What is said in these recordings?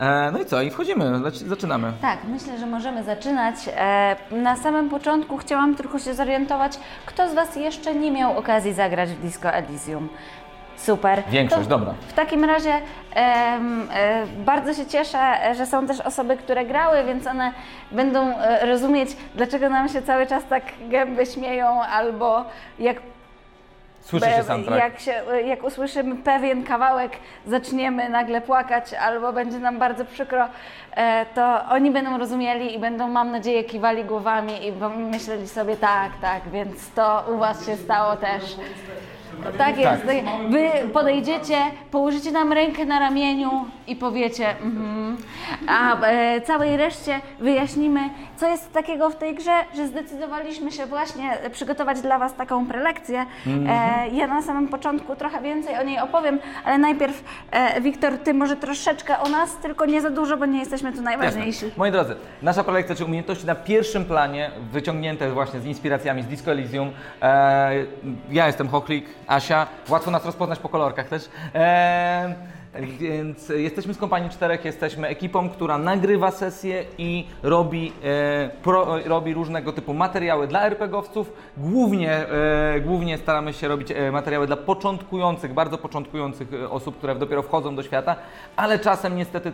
E, no i co? I wchodzimy, zac- zaczynamy. Tak, myślę, że możemy zaczynać. E, Na samym początku chciałam tylko się zorientować, kto z Was jeszcze nie miał okazji zagrać w Disco Elysium. Super. Większość, To dobra. W takim razie e, bardzo się cieszę, że są też osoby, które grały, więc one będą rozumieć, dlaczego nam się cały czas tak gęby śmieją, albo jak Słyszy się soundtrack. Jak, się, jak usłyszymy pewien kawałek, zaczniemy nagle płakać, albo będzie nam bardzo przykro, e, to oni będą rozumieli i będą, mam nadzieję, kiwali głowami i myśleli sobie, tak, tak, więc to u Was się stało też. Tak jest. Wy podejdziecie, położycie nam rękę na ramieniu i powiecie, mhm. a e, całej reszcie wyjaśnimy, co jest takiego w tej grze, że zdecydowaliśmy się właśnie przygotować dla Was taką prelekcję. E, ja na samym początku trochę więcej o niej opowiem, ale najpierw, e, Wiktor, Ty może troszeczkę o nas, tylko nie za dużo, bo nie jesteśmy tu najważniejsi. Jasne. Moi drodzy, nasza prelekcja, czy umiejętności na pierwszym planie, wyciągnięte właśnie z inspiracjami z Disco Elysium. E, ja jestem Hochlik, Asia, łatwo nas rozpoznać po kolorkach też. E, więc jesteśmy z kompanii czterech, jesteśmy ekipą, która nagrywa sesje i robi, e, pro, robi różnego typu materiały dla RPGowców. Głównie, e, głównie staramy się robić e, materiały dla początkujących, bardzo początkujących e, osób, które dopiero wchodzą do świata, ale czasem niestety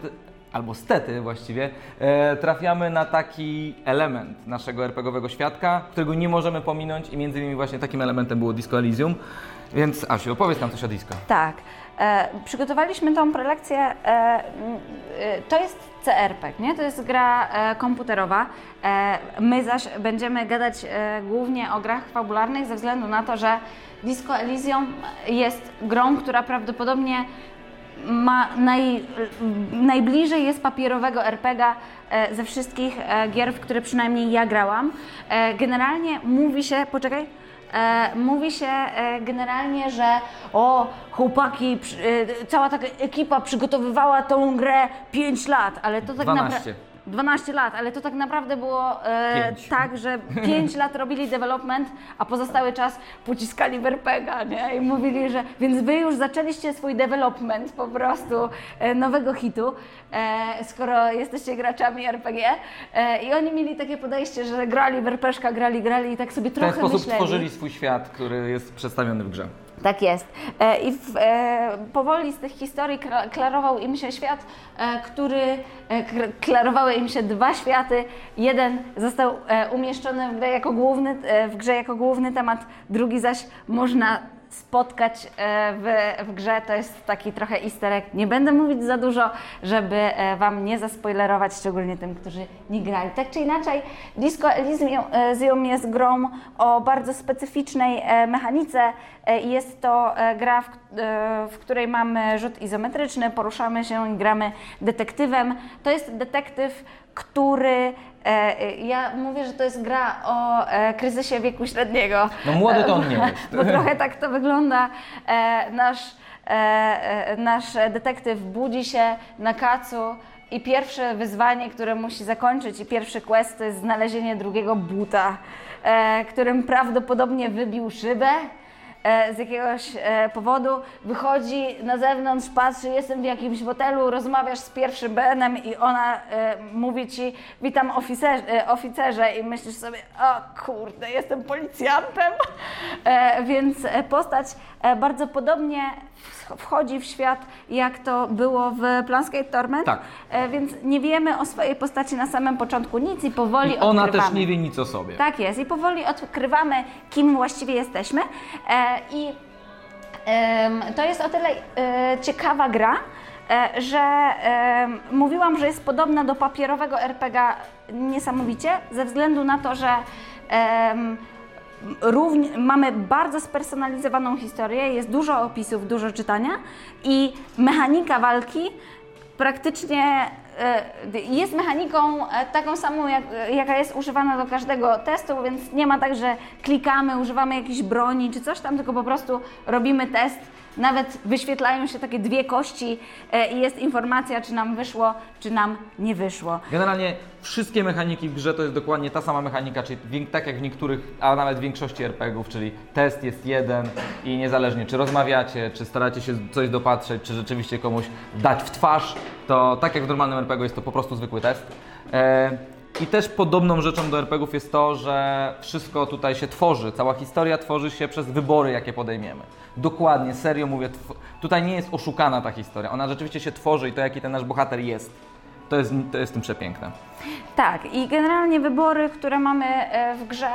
albo stety właściwie, e, trafiamy na taki element naszego RPGowego świadka, którego nie możemy pominąć i między innymi właśnie takim elementem było Disco Elysium. Więc Asiu, opowiedz nam coś o disco. Tak. E, przygotowaliśmy tą prelekcję. E, m, e, to jest CRPG, nie? To jest gra e, komputerowa. E, my zaś będziemy gadać e, głównie o grach fabularnych ze względu na to, że Disco Elysium jest grą, która prawdopodobnie ma naj, najbliżej jest papierowego RPGa e, ze wszystkich e, gier, w które przynajmniej ja grałam. E, generalnie mówi się, poczekaj, mówi się e, generalnie, że o, chłopaki, e, cała taka ekipa przygotowywała tą grę 5 lat, ale to tak 12. naprawdę. 12 lat, ale to tak naprawdę było e, tak, że 5 lat robili development, a pozostały czas pociskali w RPGa, nie? I mówili, że więc wy już zaczęliście swój development po prostu e, nowego hitu, e, skoro jesteście graczami RPG. E, I oni mieli takie podejście, że grali w RPGa, grali, grali i tak sobie W ten trochę sposób myśleli. stworzyli swój świat, który jest przedstawiony w grze. Tak jest. E, I w, e, powoli z tych historii kla- klarował im się świat, e, który klarowały im się dwa światy. Jeden został umieszczony w grze jako główny, w grze jako główny temat, drugi zaś można spotkać e, w, w grze. To jest taki trochę easter egg. Nie będę mówić za dużo, żeby e, Wam nie zaspoilerować, szczególnie tym, którzy nie grali. Tak czy inaczej, Disco Elysium jest grą o bardzo specyficznej e, mechanice. E, Jest to e, gra, w, e, w której mamy rzut izometryczny, poruszamy się i gramy detektywem. To jest detektyw, który. e, Ja mówię, że to jest gra o e, kryzysie wieku średniego. No młody to on nie jest. Bo trochę tak to wygląda. E, nasz, e, e, nasz detektyw budzi się na kacu i pierwsze wyzwanie, które musi zakończyć i pierwszy quest to jest znalezienie drugiego buta, e, którym prawdopodobnie wybił szybę. E, z jakiegoś e, powodu wychodzi na zewnątrz, patrzy, jestem w jakimś hotelu, rozmawiasz z pierwszym BN-em i ona e, mówi ci, witam oficerze, oficerze i myślisz sobie, o kurde, jestem policjantem. Więc postać bardzo podobnie wchodzi w świat, jak to było w Planscape Torment. Tak. E, więc nie wiemy o swojej postaci na samym początku nic i powoli I ona odkrywamy. też nie wie nic o sobie. Tak jest i powoli odkrywamy, kim właściwie jesteśmy. E, I em, to jest o tyle e, ciekawa gra, e, że mówiłam, że jest podobna do papierowego RPG niesamowicie, ze względu na to, że Równie, mamy bardzo spersonalizowaną historię, jest dużo opisów, dużo czytania i mechanika walki praktycznie e, jest mechaniką e, taką samą, jak, jaka jest używana do każdego testu, więc nie ma tak, że klikamy, używamy jakiejś broni czy coś tam, tylko po prostu robimy test nawet wyświetlają się takie dwie kości e, i jest informacja, czy nam wyszło, czy nam nie wyszło. Generalnie wszystkie mechaniki w grze to jest dokładnie ta sama mechanika, czyli tak jak w niektórych, a nawet w większości RPGów, czyli test jest jeden i niezależnie czy rozmawiacie, czy staracie się coś dopatrzeć, czy rzeczywiście komuś dać w twarz, to tak jak w normalnym RPG jest to po prostu zwykły test. E, I też podobną rzeczą do RPGów jest to, że wszystko tutaj się tworzy, cała historia tworzy się przez wybory, jakie podejmiemy. Dokładnie, serio mówię, tutaj nie jest oszukana ta historia, ona rzeczywiście się tworzy i to, jaki ten nasz bohater jest. To jest, to jest tym przepiękne. Tak, i generalnie wybory, które mamy e, w grze,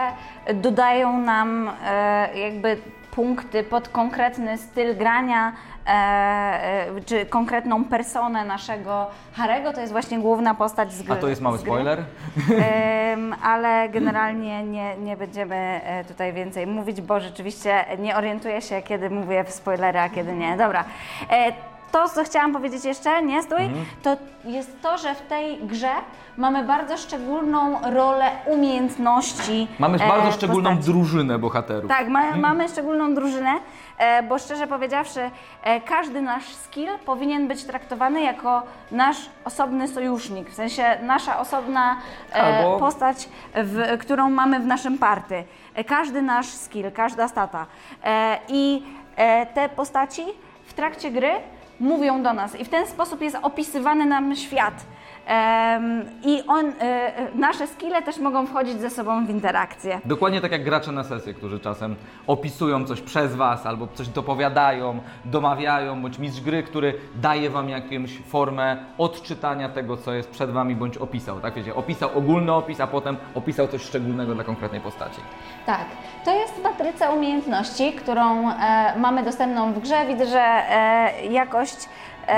dodają nam e, jakby punkty pod konkretny styl grania, e, czy konkretną personę naszego Harego. To jest właśnie główna postać z gry. A to jest mały spoiler. Ale generalnie nie, nie będziemy tutaj więcej mówić, bo rzeczywiście nie orientuję się, kiedy mówię w spoilery, a kiedy nie. Dobra. To, co chciałam powiedzieć jeszcze, nie stój, Mhm. to jest to, że w tej grze mamy bardzo szczególną rolę umiejętności. Mamy e, bardzo szczególną postaci. drużynę bohaterów. Tak, ma, mamy szczególną drużynę, e, bo szczerze powiedziawszy, e, każdy nasz skill powinien być traktowany jako nasz osobny sojusznik, w sensie nasza osobna e, Albo- postać, w, którą mamy w naszym party. E, każdy nasz skill, każda stata. E, I te postaci w trakcie gry mówią do nas i w ten sposób jest opisywany nam świat. I on, e, e, nasze skille też mogą wchodzić ze sobą w interakcję. Dokładnie tak jak gracze na sesję, którzy czasem opisują coś przez Was, albo coś dopowiadają, domawiają, bądź mistrz gry, który daje Wam jakąś formę odczytania tego, co jest przed Wami, bądź opisał. Tak wiecie, opisał ogólny opis, a potem opisał coś szczególnego dla konkretnej postaci. Tak, to jest matryca umiejętności, którą e, mamy dostępną w grze. Widzę, że e, jakość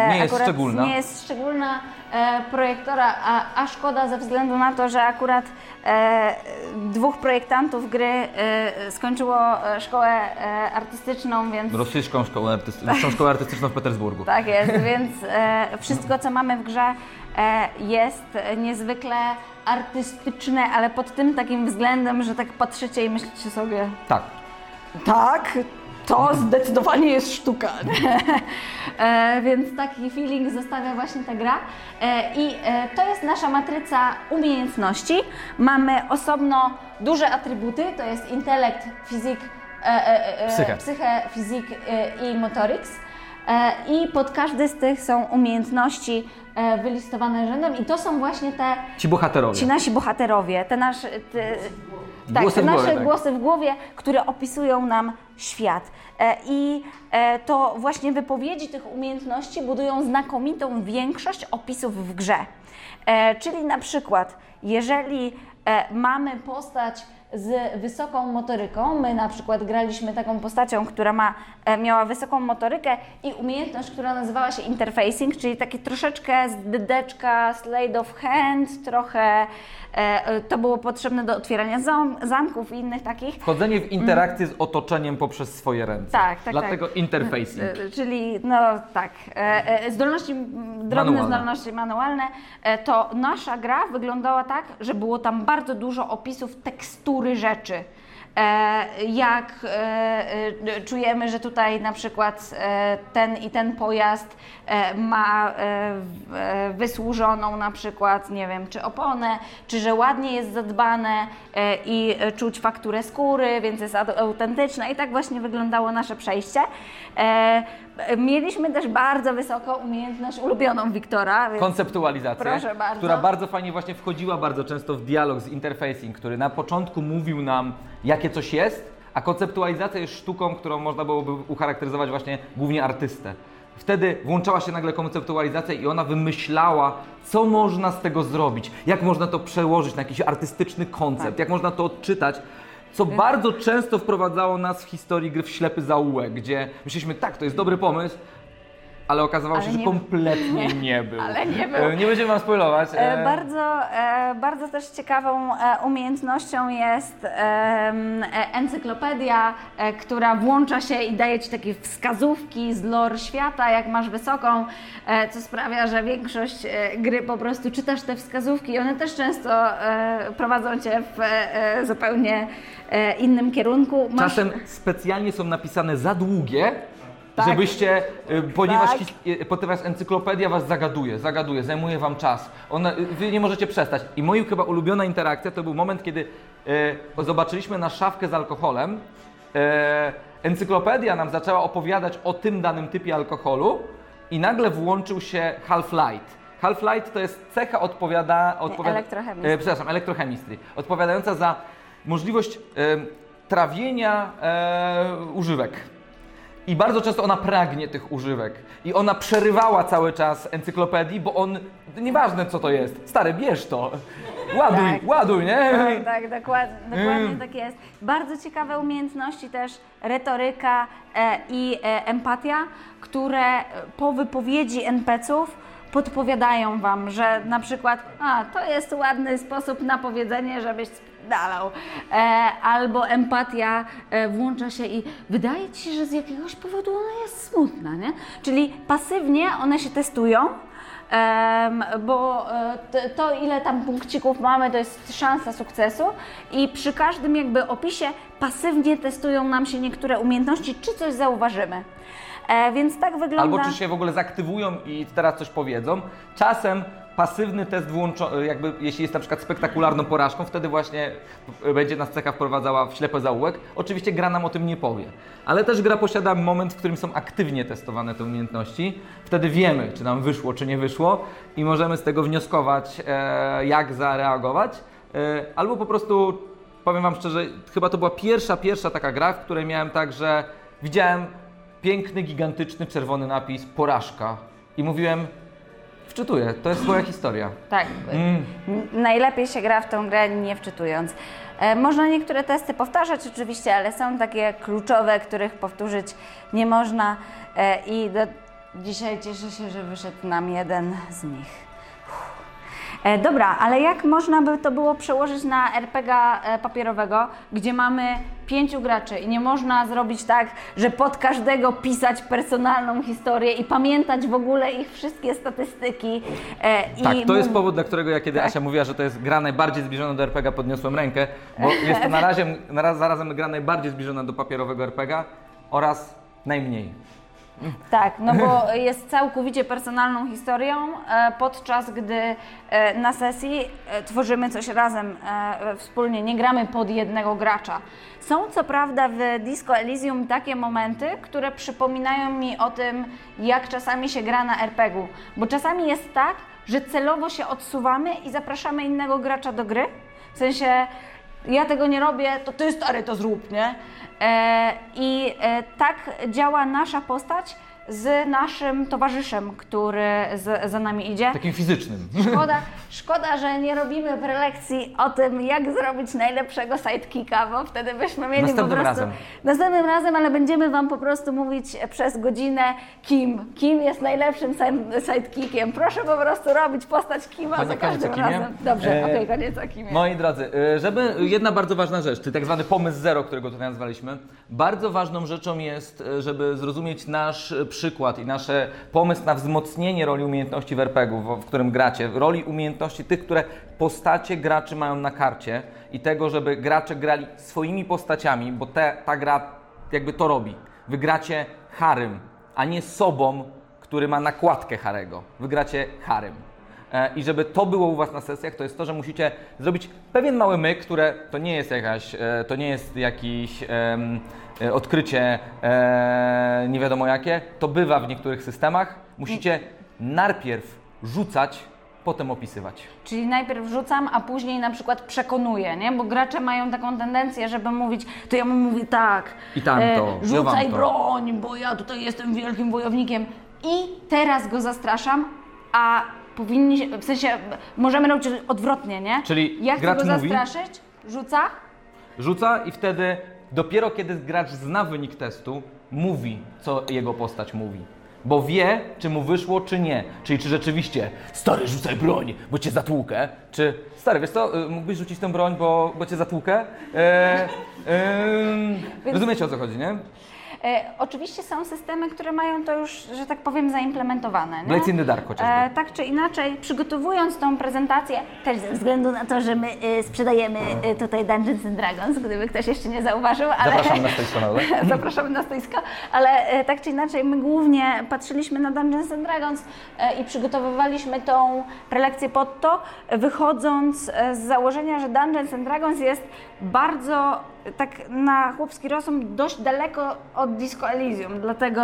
Nie jest akurat szczególna. nie jest szczególna e, projektora, a, a szkoda ze względu na to, że akurat e, dwóch projektantów gry e, skończyło e, szkołę e, artystyczną, więc Rosyjską szkołę, artyst- szkołę artystyczną w Petersburgu. tak jest, więc e, wszystko, co mamy w grze, e, jest niezwykle artystyczne, ale pod tym takim względem, że tak patrzycie i myślicie sobie, Tak. tak, to zdecydowanie jest sztuka. e, więc taki feeling zostawia właśnie ta gra. E, I e, to jest nasza matryca umiejętności. Mamy osobno duże atrybuty, to jest intelekt, fizyk, e, e, e, Psychę. psychę fizyk e, i motorics. E, I pod każdy z tych są umiejętności e, wylistowane rzędem i to są właśnie te Ci bohaterowie. Ci nasi bohaterowie, te nasze, te, tak, Głosy nasze głowie, tak. głosy w głowie, które opisują nam świat. E, I e, to właśnie wypowiedzi tych umiejętności budują znakomitą większość opisów w grze. E, Czyli na przykład, jeżeli mamy postać z wysoką motoryką, my na przykład graliśmy taką postacią, która ma, e, miała wysoką motorykę i umiejętność, która nazywała się interfacing, czyli takie troszeczkę z dydeczka, slide of hand, trochę e, to było potrzebne do otwierania zam, zamków i innych takich. Wchodzenie w interakcję z otoczeniem poprzez swoje ręce. Tak, tak, Dlatego tak. interfacing. E, Czyli, no tak, zdolności, drobne Manualne. zdolności manualne, to nasza gra wyglądała tak, że było tam bardzo dużo opisów tekstury rzeczy. E, Jak e, e, czujemy, że tutaj na przykład ten i ten pojazd ma wysłużoną na przykład, nie wiem, czy oponę, czy że ładnie jest zadbane i czuć fakturę skóry, więc jest au- autentyczne i tak właśnie wyglądało nasze przejście. Mieliśmy też bardzo wysoką umiejętność ulubioną Wiktora, konceptualizację, która bardzo fajnie właśnie wchodziła bardzo często w dialog z interfacing, który na początku mówił nam, jakie coś jest, a konceptualizacja jest sztuką, którą można byłoby ucharakteryzować właśnie głównie artystę. Wtedy włączała się nagle konceptualizacja i ona wymyślała, co można z tego zrobić, jak można to przełożyć na jakiś artystyczny koncept, Tak. jak można to odczytać. Co bardzo często wprowadzało nas w historii gry w ślepy zaułek, gdzie myśleliśmy, tak, to jest dobry pomysł, ale okazywało Ale się, że nie- kompletnie nie był. Ale nie był. E, Nie będziemy wam spoilować. E, e, Bardzo, bardzo też ciekawą umiejętnością jest encyklopedia, która włącza się i daje Ci takie wskazówki z lore świata, jak masz wysoką, co sprawia, że większość gry po prostu czytasz te wskazówki i one też często prowadzą Cię w zupełnie innym kierunku. Masz, Czasem specjalnie są napisane za długie, Tak. żebyście, y, ponieważ, Tak. his- y, ponieważ encyklopedia was zagaduje, zagaduje, zajmuje wam czas. Ona, y, wy nie możecie przestać. I moja chyba ulubiona interakcja to był moment, kiedy zobaczyliśmy na szafkę z alkoholem. Encyklopedia nam zaczęła opowiadać o tym danym typie alkoholu i nagle włączył się Half-Light. Half-Light to jest cecha odpowiada... odpowiada Elektrochemistry. e, przepraszam, elektrochemistry. Odpowiadająca za możliwość e, trawienia e, używek. I bardzo często ona pragnie tych używek. I ona przerywała cały czas encyklopedii, bo on, nieważne co to jest, stary, bierz to. Ładuj, Tak. ładuj, nie? Tak, tak, dokładnie, dokładnie Mm. tak jest. Bardzo ciekawe umiejętności też, retoryka e, i e, empatia, które e, po wypowiedzi NPC-ów podpowiadają Wam, że na przykład, a to jest ładny sposób na powiedzenie, żebyś dalał. E, albo empatia e, włącza się i wydaje Ci się, że z jakiegoś powodu ona jest smutna, nie? Czyli pasywnie one się testują, bo e, to ile tam punkcików mamy, to jest szansa sukcesu i przy każdym jakby opisie pasywnie testują nam się niektóre umiejętności, czy coś zauważymy. E, więc tak wygląda... Albo czy się w ogóle zaktywują i teraz coś powiedzą. Czasem pasywny test włączo, jakby jeśli jest na przykład spektakularną porażką, wtedy właśnie będzie nas cecha wprowadzała w ślepy zaułek. Oczywiście gra nam o tym nie powie. Ale też gra posiada moment, w którym są aktywnie testowane te umiejętności. Wtedy wiemy, czy nam wyszło, czy nie wyszło i możemy z tego wnioskować, e, jak zareagować. E, albo po prostu, powiem Wam szczerze, chyba to była pierwsza, pierwsza taka gra, w której miałem tak, że widziałem piękny, gigantyczny, czerwony napis porażka i mówiłem, wczytuję, to jest moja historia. Tak. Mm. Najlepiej się gra w tą grę nie wczytując. E, Można niektóre testy powtarzać oczywiście, ale są takie kluczowe, których powtórzyć nie można E, i do... dzisiaj cieszę się, że wyszedł nam jeden z nich. E, dobra, ale jak można by to było przełożyć na RPG e, papierowego, gdzie mamy pięciu graczy i nie można zrobić tak, że pod każdego pisać personalną historię i pamiętać w ogóle ich wszystkie statystyki. E, Tak, i to jest powód, dla którego ja kiedy Tak. Asia mówiła, że to jest gra najbardziej zbliżona do RPG, podniosłem rękę, bo jest to na razie, na raz, zarazem gra najbardziej zbliżona do papierowego RPG oraz najmniej. Tak, no bo jest całkowicie personalną historią, e, podczas gdy e, na sesji e, tworzymy coś razem, wspólnie, nie gramy pod jednego gracza. Są co prawda w Disco Elysium takie momenty, które przypominają mi o tym, jak czasami się gra na RPG-u, bo czasami jest tak, że celowo się odsuwamy i zapraszamy innego gracza do gry, w sensie ja tego nie robię, to ty stary to zrób, nie? E, I e, tak działa nasza postać z naszym towarzyszem, który z, za nami idzie. Takim fizycznym. Szkoda, szkoda, że nie robimy prelekcji o tym, jak zrobić najlepszego sidekicka, bo wtedy byśmy mieli Następnym po prostu... razem. Następnym razem, ale będziemy Wam po prostu mówić przez godzinę, kim, kim jest najlepszym side- sidekickiem. Proszę po prostu robić postać Kima Koniec- za każdym razem. Dobrze, E, okej, koniec o Kimie. Moi drodzy, y, żeby jedna bardzo ważna rzecz, czyli tak zwany pomysł zero, którego tutaj nazwaliśmy, bardzo ważną rzeczą jest, y, żeby zrozumieć nasz przykład i nasz pomysł na wzmocnienie roli umiejętności w RPG-u, w, w którym gracie, roli umiejętności tych, które postacie graczy mają na karcie i tego, żeby gracze grali swoimi postaciami, bo te, ta gra jakby to robi. Wygracie Harym, a nie sobą, który ma nakładkę Harego. Wygracie Harym. E, I żeby to było u Was na sesjach, to jest to, że musicie zrobić pewien mały myk, które to nie jest jakaś, e, to nie jest jakiś odkrycie e, nie wiadomo jakie, to bywa w niektórych systemach. Musicie najpierw rzucać, potem opisywać. Czyli najpierw rzucam, a później na przykład przekonuję, nie? Bo gracze mają taką tendencję, żeby mówić, to ja mu mówię tak, I tamto, e, ja rzucaj to. broń, bo ja tutaj jestem wielkim wojownikiem. I teraz go zastraszam, a powinni się, w sensie możemy robić odwrotnie, nie? Czyli ja chcę go mówi- zastraszyć, rzuca, Rzuca i wtedy dopiero kiedy gracz zna wynik testu, mówi, co jego postać mówi. Bo wie, czy mu wyszło, czy nie. Czyli czy rzeczywiście, stary, rzucaj broń, bo cię zatłukę. Czy, stary, wiesz co, y, mógłbyś rzucić tę broń, bo, bo cię zatłukę? E, em, rozumiecie o co chodzi, nie? E, oczywiście są systemy, które mają to już, że tak powiem, zaimplementowane. Blades in the Dark chociażby. E, tak czy inaczej, przygotowując tą prezentację, też ze względu na to, że my e, sprzedajemy tutaj Dungeons and Dragons, gdyby ktoś jeszcze nie zauważył, ale... Zapraszam na stoisko nowe. Zapraszamy na stoisko, ale tak czy inaczej my głównie patrzyliśmy na Dungeons and Dragons i przygotowywaliśmy tą prelekcję pod to, wychodząc z założenia, że Dungeons and Dragons jest bardzo tak na chłopski rozum dość daleko od Disco Elysium, dlatego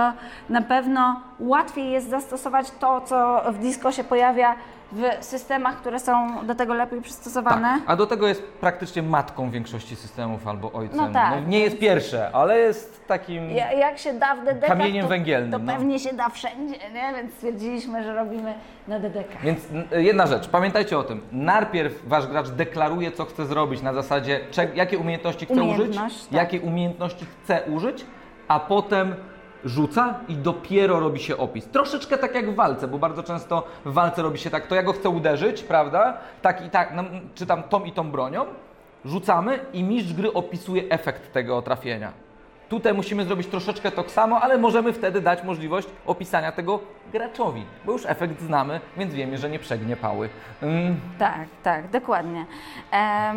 na pewno łatwiej jest zastosować to, co w Disco się pojawia w systemach, które są do tego lepiej przystosowane. Tak. A do tego jest praktycznie matką większości systemów albo ojcem. No tak, nie jest pierwsze, ale jest takim. Ja- Jak się da w Kamieniem to, węgielnym, to no. pewnie się da wszędzie, nie? więc stwierdziliśmy, że robimy na DDK. Więc jedna rzecz, pamiętajcie o tym. Najpierw wasz gracz deklaruje, co chce zrobić na zasadzie, jakie umiejętności chce użyć, Umiejętność, tak. jakie umiejętności chce użyć, a potem rzuca i dopiero robi się opis. Troszeczkę tak jak w walce, bo bardzo często w walce robi się tak, to ja go chcę uderzyć, prawda? Tak i tak, no, czy tam tą i tą bronią, rzucamy i mistrz gry opisuje efekt tego trafienia. Tutaj musimy zrobić troszeczkę to samo, ale możemy wtedy dać możliwość opisania tego graczowi, bo już efekt znamy, więc wiemy, że nie przegnie pały. Mm, Tak, tak, dokładnie. E,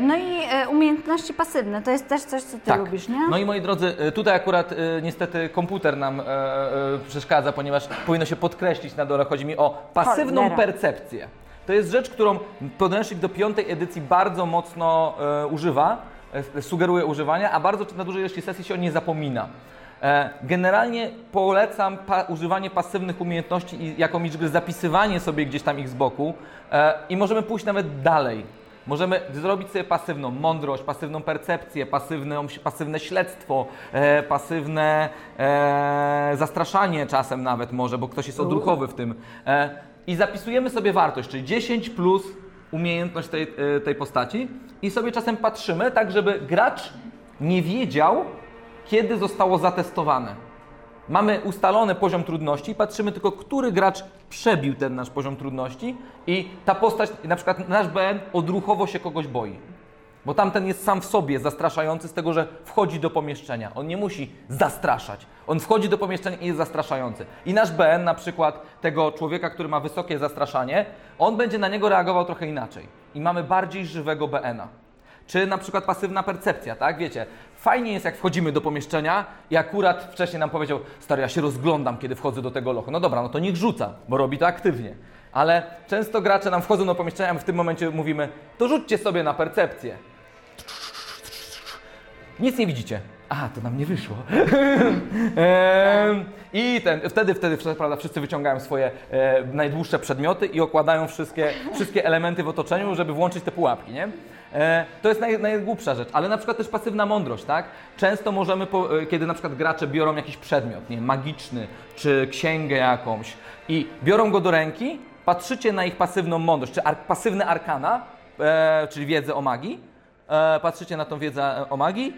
no i e, umiejętności pasywne, to jest też coś, co ty tak. lubisz, nie? No i moi drodzy, y, tutaj akurat niestety komputer nam e, e, przeszkadza, ponieważ powinno się podkreślić na dole, chodzi mi o pasywną Cholera. percepcję. To jest rzecz, którą podręcznik do piątej edycji bardzo mocno e, używa, e, sugeruje używania, a bardzo na dużej ilości sesji się o nie zapomina. E, Generalnie polecam pa, używanie pasywnych umiejętności i jako gry zapisywanie sobie gdzieś tam ich z boku e, i możemy pójść nawet dalej. Możemy zrobić sobie pasywną mądrość, pasywną percepcję, pasywną, pasywne śledztwo, e, pasywne e, zastraszanie czasem nawet może, bo ktoś jest odruchowy w tym. E, I zapisujemy sobie wartość, czyli 10 plus umiejętność tej, e, tej postaci i sobie czasem patrzymy tak, żeby gracz nie wiedział, kiedy zostało zatestowane. Mamy ustalony poziom trudności patrzymy tylko, który gracz przebił ten nasz poziom trudności i ta postać, na przykład nasz BN odruchowo się kogoś boi. Bo tamten jest sam w sobie zastraszający z tego, że wchodzi do pomieszczenia. On nie musi zastraszać. On wchodzi do pomieszczenia i jest zastraszający. I nasz BN, na przykład tego człowieka, który ma wysokie zastraszanie, on będzie na niego reagował trochę inaczej. I mamy bardziej żywego BN-a. Czy na przykład pasywna percepcja, tak? Wiecie, fajnie jest jak wchodzimy do pomieszczenia i akurat wcześniej nam powiedział, stary, ja się rozglądam, kiedy wchodzę do tego lochu. No dobra, no to niech rzuca, bo robi to aktywnie. Ale często gracze nam wchodzą do pomieszczenia, a my w tym momencie mówimy, to rzućcie sobie na percepcję. Nic nie widzicie. A, to nam nie wyszło. I ten, wtedy, wtedy prawda, wszyscy wyciągają swoje e, najdłuższe przedmioty i okładają wszystkie, wszystkie elementy w otoczeniu, żeby włączyć te pułapki, nie? E, to jest naj, najgłupsza rzecz, ale na przykład też pasywna mądrość, tak? Często możemy, po, e, kiedy na przykład gracze biorą jakiś przedmiot, nie magiczny, czy księgę jakąś i biorą go do ręki, patrzycie na ich pasywną mądrość, czy ar, pasywne arkana, e, czyli wiedzę o magii, e, patrzycie na tą wiedzę o magii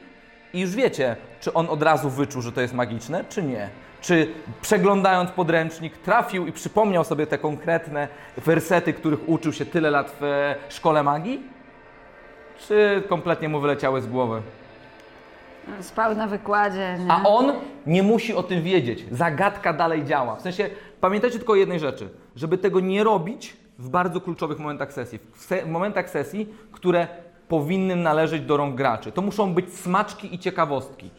i już wiecie, czy on od razu wyczuł, że to jest magiczne, czy nie. Czy przeglądając podręcznik trafił i przypomniał sobie te konkretne wersety, których uczył się tyle lat w e, szkole magii? Czy kompletnie mu wyleciały z głowy? Spał na wykładzie, nie? A on nie musi o tym wiedzieć. Zagadka dalej działa. W sensie, pamiętajcie tylko o jednej rzeczy. Żeby tego nie robić w bardzo kluczowych momentach sesji. W se- momentach sesji, które powinny należeć do rąk graczy. To muszą być smaczki i ciekawostki.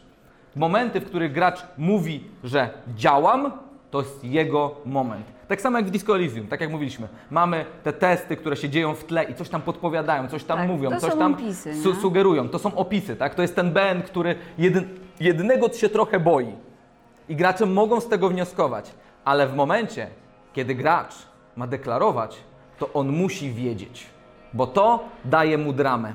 Momenty, w których gracz mówi, że działam, to jest jego moment. Tak samo jak w Disco Elysium, tak jak mówiliśmy. Mamy te testy, które się dzieją w tle i coś tam podpowiadają, coś tam Tak, mówią, coś tam opisy, su- sugerują. To są opisy, tak? To jest ten Ben, który jedyn, jednego się trochę boi. I gracze mogą z tego wnioskować, ale w momencie, kiedy gracz ma deklarować, to on musi wiedzieć, bo to daje mu dramę.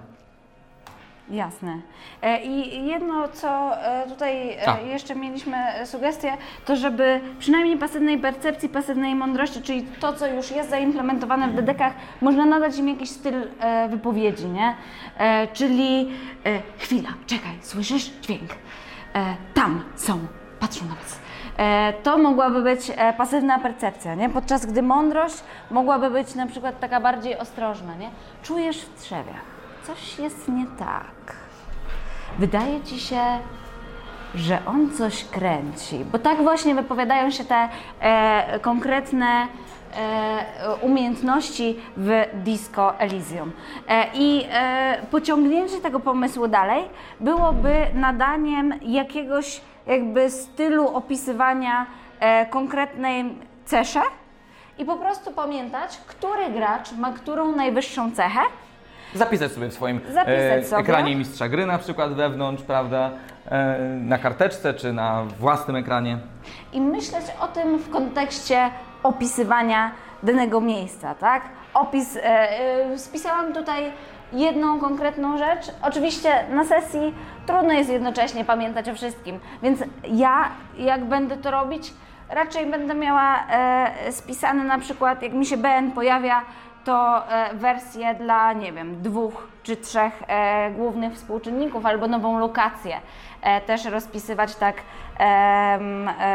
Jasne. E, I jedno, co e, tutaj e, A. jeszcze mieliśmy sugestię, to żeby przynajmniej pasywnej percepcji, pasywnej mądrości, czyli to, co już jest zaimplementowane w dedekach, można nadać im jakiś styl wypowiedzi, nie? Czyli chwila, czekaj, słyszysz dźwięk? Tam są, patrzą na was. E, To mogłaby być pasywna percepcja, nie? Podczas gdy mądrość mogłaby być na przykład taka bardziej ostrożna, nie? Czujesz w trzewiach, coś jest nie tak. Wydaje ci się, że on coś kręci, bo tak właśnie wypowiadają się te e, konkretne e, umiejętności w Disco Elysium. E, I e, pociągnięcie tego pomysłu dalej byłoby nadaniem jakiegoś jakby stylu opisywania e, konkretnej cesze i po prostu pamiętać, który gracz ma którą najwyższą cechę. Zapisać sobie w swoim Zapisać e, sobie. ekranie mistrza gry na przykład wewnątrz, prawda? E, na karteczce czy na własnym ekranie. i myśleć o tym w kontekście opisywania danego miejsca, tak? Opis, e, spisałam tutaj jedną konkretną rzecz. Oczywiście na sesji trudno jest jednocześnie pamiętać o wszystkim, więc ja, jak będę to robić, raczej będę miała e, spisane na przykład, jak mi się BN pojawia, to e, wersję dla, nie wiem, dwóch czy trzech e, głównych współczynników albo nową lokację e, też rozpisywać tak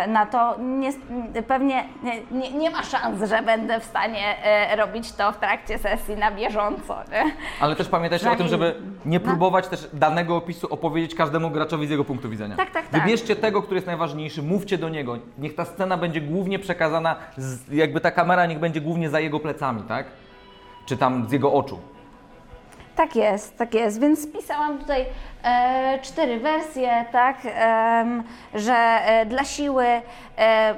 na to. Nie, pewnie nie, nie, ma szans, że będę w stanie robić to w trakcie sesji na bieżąco. Nie? Ale też pamiętajcie o tym, żeby nie próbować też danego opisu opowiedzieć każdemu graczowi z jego punktu widzenia. Tak, tak, tak. Wybierzcie tego, który jest najważniejszy, mówcie do niego. Niech ta scena będzie głównie przekazana, z, jakby ta kamera niech będzie głównie za jego plecami, tak? Czy tam z jego oczu. Tak jest, tak jest. Więc spisałam tutaj e, cztery wersje, tak, em, że e, dla siły e, e,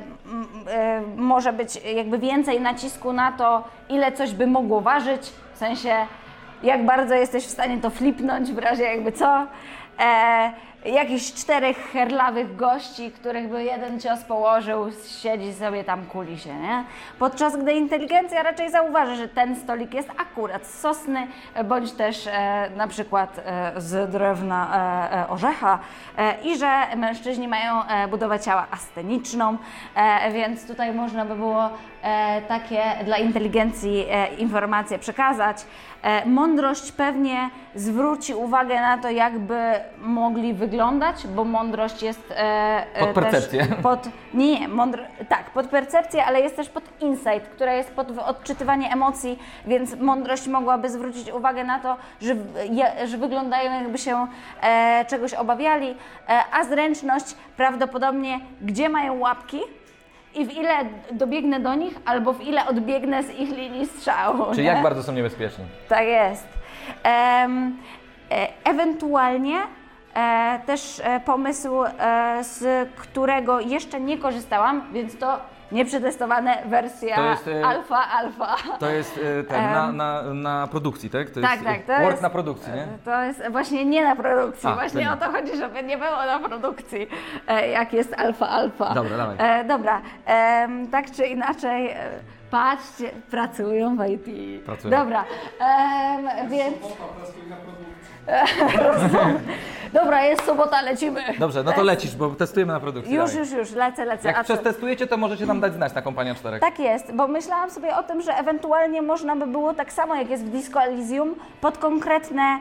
może być jakby więcej nacisku na to, ile coś by mogło ważyć, w sensie jak bardzo jesteś w stanie to flipnąć w razie jakby co. Jakichś czterech herlawych gości, których by jeden cios położył, siedzi sobie tam, kuli się, nie? Podczas gdy inteligencja raczej zauważy, że ten stolik jest akurat z sosny, bądź też e, na przykład e, z drewna e, e, orzecha e, i że mężczyźni mają e, budowę ciała asteniczną, więc tutaj można by było takie dla inteligencji e, informacje przekazać. E, mądrość pewnie zwróci uwagę na to, jakby mogli wyglądać, bo mądrość jest e, e, Pod percepcję. Pod, nie, nie, mądr, tak, pod percepcję, ale jest też pod insight, która jest pod odczytywanie emocji, więc mądrość mogłaby zwrócić uwagę na to, że, że wyglądają jakby się e, czegoś obawiali, e, a zręczność prawdopodobnie gdzie mają łapki i w ile dobiegnę do nich, albo w ile odbiegnę z ich linii strzału. Czy nie? jak bardzo są niebezpieczni? Tak jest. E, ewentualnie e, też e, pomysł, e, z którego jeszcze nie korzystałam, więc to nieprzetestowane wersja To jest, e, alfa, alfa. To jest e, ten, na, na, na produkcji, tak? To Tak, jest tak, to work jest- na produkcji, nie? To jest właśnie nie na produkcji, A, właśnie o to chodzi, żeby nie było na produkcji, e, jak jest alfa, alfa. Dobra, dawaj. E, dobra, tak czy inaczej, patrzcie, pracują w IT. Pracują. Dobra, em, więc... Dobra, jest sobota, lecimy. Dobrze, no to lecisz, bo testujemy na produkcji. Już, już, już, lecę, lecę. Jak przetestujecie, to możecie nam dać znać na kompanię czterech. Tak jest, bo myślałam sobie o tym, że ewentualnie można by było tak samo jak jest w Disco Elysium pod konkretne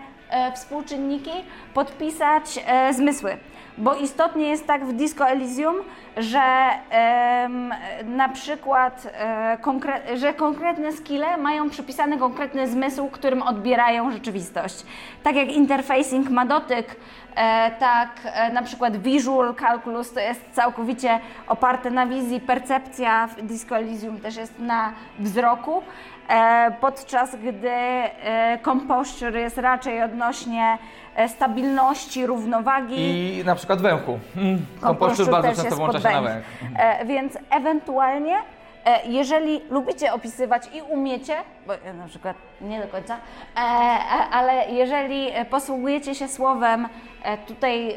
współczynniki podpisać e, zmysły. Bo istotnie jest tak w Disco Elysium, że na przykład e, że konkretne skille mają przypisany konkretny zmysł, którym odbierają rzeczywistość. Tak jak interfacing ma dotyk, e, tak e, na przykład visual calculus to jest całkowicie oparte na wizji, percepcja w Disco Elysium też jest na wzroku, e, podczas gdy e, composture jest raczej odnośnie e, stabilności, równowagi. I na przykład węchu. Mm, bardzo często włącza się na węch. E, więc ewentualnie, e, jeżeli lubicie opisywać i umiecie, bo ja na przykład nie do końca, e, e, ale jeżeli e, posługujecie się słowem e, tutaj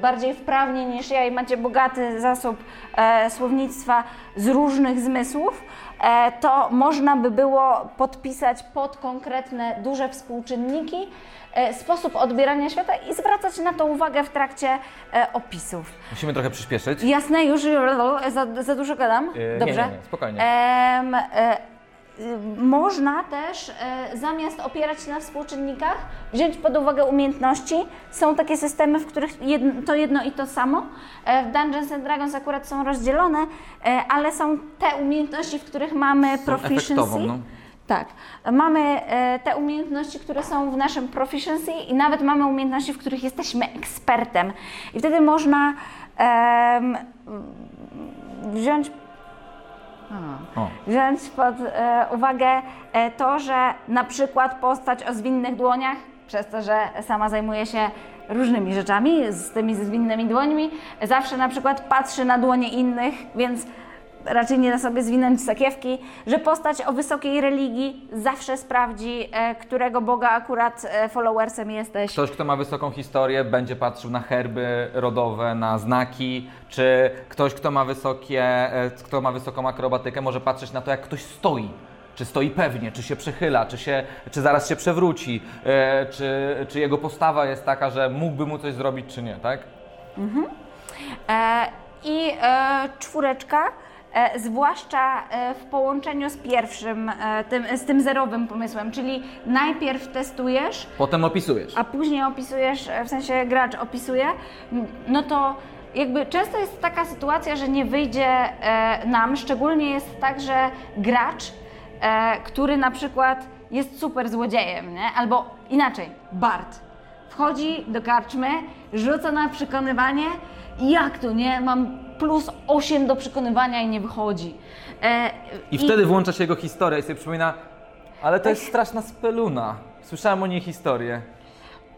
bardziej wprawnie niż ja i macie bogaty zasób e, słownictwa z różnych zmysłów, e, to można by było podpisać pod konkretne duże współczynniki e, sposób odbierania świata i zwracać na to uwagę w trakcie e, opisów. Musimy trochę przyspieszyć. Jasne, już za, za dużo gadam. nie, Dobrze. nie, nie, spokojnie. Em, e, y, można też e, zamiast opierać się na współczynnikach, wziąć pod uwagę umiejętności. Są takie systemy, w których jedno, to jedno i to samo. E, w Dungeons and Dragons akurat są rozdzielone, e, ale są te umiejętności, w których mamy Są proficiency. no. Tak. Mamy te umiejętności, które są w naszym proficiency i nawet mamy umiejętności, w których jesteśmy ekspertem. I wtedy można em, wziąć Wziąć pod e, uwagę e, to, że na przykład postać o zwinnych dłoniach, przez to, że sama zajmuje się różnymi rzeczami z tymi zwinnymi dłońmi, zawsze na przykład patrzy na dłonie innych, więc raczej nie da sobie zwinąć sakiewki, że postać o wysokiej religii zawsze sprawdzi, e, którego Boga akurat e, followersem jesteś. Ktoś, kto ma wysoką historię, będzie patrzył na herby rodowe, na znaki, czy ktoś, kto ma, wysokie, e, kto ma wysoką akrobatykę, może patrzeć na to, jak ktoś stoi. Czy stoi pewnie, czy się przechyla, czy, się, czy zaraz się przewróci, e, czy, czy jego postawa jest taka, że mógłby mu coś zrobić, czy nie, tak? E, I e, czwóreczka, zwłaszcza e, w połączeniu z pierwszym, e, tym, z tym zerowym pomysłem, czyli najpierw testujesz, Potem opisujesz. a później opisujesz, e, w sensie gracz opisuje, no to jakby często jest taka sytuacja, że nie wyjdzie e, nam, szczególnie jest tak, że gracz, e, który na przykład jest super złodziejem, nie? albo inaczej, Bart, wchodzi do karczmy, rzuca na przekonywanie i jak to, nie? Mam plus 8 do przekonywania i nie wychodzi. E, I wtedy włącza się jego historia i sobie przypomina, ale to jest straszna speluna. Słyszałem o niej historię.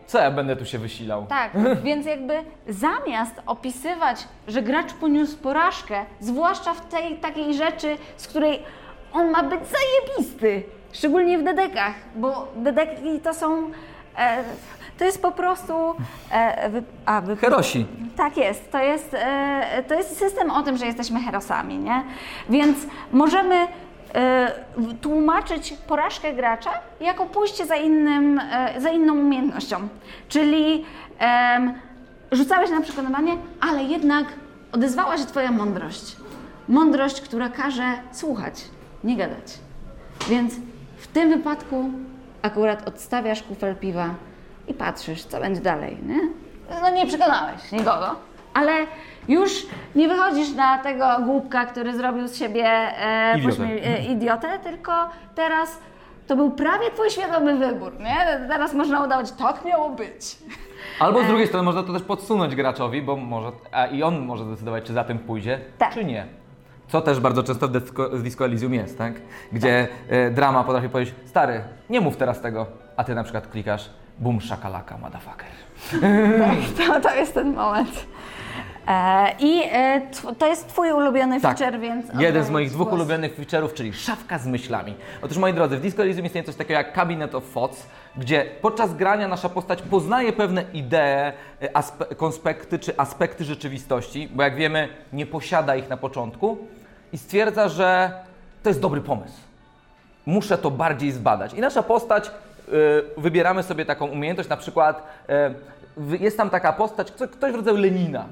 Co ja będę tu się wysilał? Tak, więc jakby zamiast opisywać, że gracz poniósł porażkę, zwłaszcza w tej takiej rzeczy, z której on ma być zajebisty, szczególnie w dedekach, bo dedeki to są, e, to jest po prostu, e, wy, a, wy, Herosi. tak jest. To jest, e, to jest system o tym, że jesteśmy herosami, nie? Więc możemy e, tłumaczyć porażkę gracza jako pójście za, innym, e, za inną umiejętnością. Czyli em, rzucałeś na przekonywanie, ale jednak odezwała się Twoja mądrość. Mądrość, która każe słuchać, nie gadać. Więc w tym wypadku akurat odstawiasz kufel piwa i patrzysz, co będzie dalej, nie? No nie przekonałeś nikogo, ale już nie wychodzisz na tego głupka, który zrobił z siebie e, Idiotę. pośmie- e, idiotę, tylko teraz to był prawie twój świadomy wybór, nie? Teraz można udawać, tak miało być. Albo z drugiej strony można to też podsunąć graczowi, bo może, a i on może zdecydować, czy za tym pójdzie, Tak. czy nie. Co też bardzo często w Disco, z Disco Elysium jest, tak? Gdzie e, drama potrafi powiedzieć, stary, nie mów teraz tego, a ty na przykład klikasz, bum shakalaka, motherfucker. To, to jest ten moment. E, I e, to jest twój ulubiony Tak. feature, więc... Jeden z moich dwóch głos. ulubionych featureów, czyli szafka z myślami. Otóż moi drodzy, w Disco Elysium istnieje coś takiego jak Cabinet of Thoughts, gdzie podczas grania nasza postać poznaje pewne idee, e, konspekty czy aspekty rzeczywistości, bo jak wiemy, nie posiada ich na początku i stwierdza, że to jest dobry pomysł. Muszę to bardziej zbadać. I nasza postać, wybieramy sobie taką umiejętność, na przykład w- jest tam taka postać, kto- ktoś w rodzaju Lenina,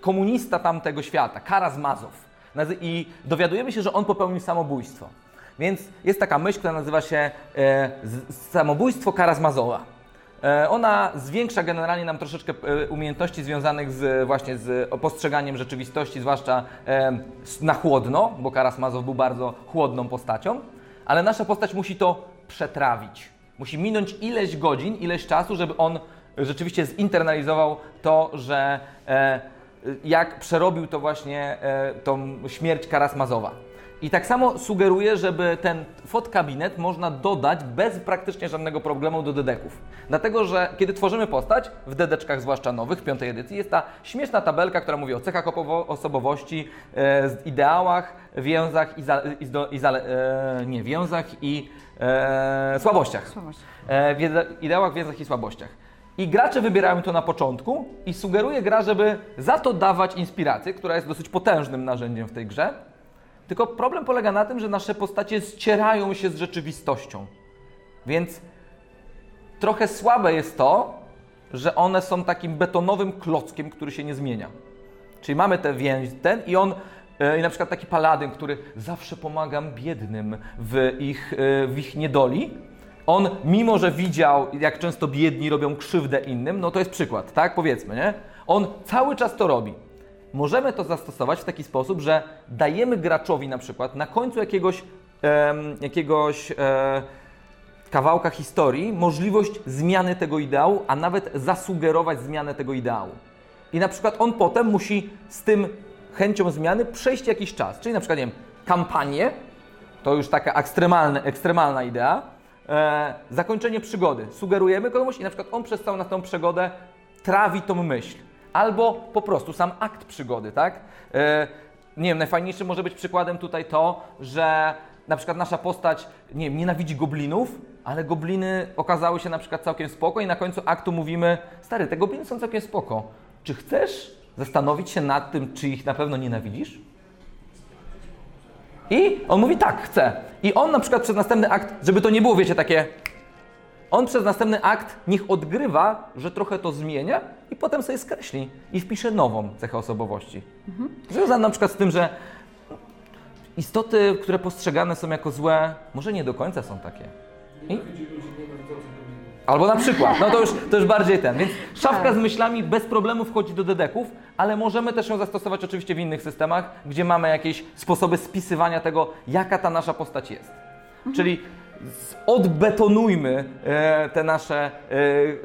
komunista tamtego świata, Karazmazow. Nazy- I dowiadujemy się, że on popełnił samobójstwo. Więc jest taka myśl, która nazywa się e, samobójstwo Karazmazowa. E, Ona zwiększa generalnie nam troszeczkę e, umiejętności związanych z właśnie z postrzeganiem rzeczywistości, zwłaszcza e, na chłodno, bo Karazmazow był bardzo chłodną postacią, ale nasza postać musi to przetrawić. Musi minąć ileś godzin, ileś czasu, żeby on rzeczywiście zinternalizował to, że e, jak przerobił to właśnie e, tą śmierć Karazmazowa. I tak samo sugeruję, żeby ten fotkabinet można dodać bez praktycznie żadnego problemu do dedeków. Dlatego, że kiedy tworzymy postać, w dedeczkach zwłaszcza nowych, piątej edycji, jest ta śmieszna tabelka, która mówi o cechach osobowości, e, ideałach, więzach i, za, i, zdo, i zale, e, nie, więzach i e, słabościach. E, ideałach, więzach i słabościach. I gracze wybierają to na początku i sugeruje gra, żeby za to dawać inspirację, która jest dosyć potężnym narzędziem w tej grze. Tylko problem polega na tym, że nasze postacie ścierają się z rzeczywistością. Więc trochę słabe jest to, że one są takim betonowym klockiem, który się nie zmienia. Czyli mamy tę więź, ten i on, e, i na przykład taki paladyn, który zawsze pomagam biednym w ich, e, w ich niedoli. On, mimo że widział, jak często biedni robią krzywdę innym, no to jest przykład, tak? Powiedzmy, nie? On cały czas to robi. Możemy to zastosować w taki sposób, że dajemy graczowi na przykład na końcu jakiegoś em, jakiegoś e, kawałka historii możliwość zmiany tego ideału, a nawet zasugerować zmianę tego ideału. I na przykład on potem musi z tym chęcią zmiany przejść jakiś czas. Czyli na przykład, nie wiem, kampanię, to już taka ekstremalna, ekstremalna idea, e, zakończenie przygody. Sugerujemy komuś i na przykład on przez całą na tą przygodę trawi tą myśl. Albo po prostu sam akt przygody, tak? E, nie wiem, najfajniejszym może być przykładem tutaj to, że na przykład nasza postać, nie wiem, nienawidzi goblinów, ale gobliny okazały się na przykład całkiem spoko i na końcu aktu mówimy, stary, te gobliny są całkiem spoko. Czy chcesz zastanowić się nad tym, czy ich na pewno nienawidzisz? I on mówi tak, chcę. I on na przykład przez następny akt, żeby to nie było, wiecie, takie. On przez następny akt niech odgrywa, że trochę to zmienia i potem sobie skreśli i wpisze nową cechę osobowości. Związane na przykład z tym, że istoty, które postrzegane są jako złe, może nie do końca są takie. I? Albo na przykład, no to już, to już bardziej ten. Więc szafka z myślami bez problemu wchodzi do dedeków, ale możemy też ją zastosować oczywiście w innych systemach, gdzie mamy jakieś sposoby spisywania tego, jaka ta nasza postać jest. Czyli z- odbetonujmy e, te, nasze,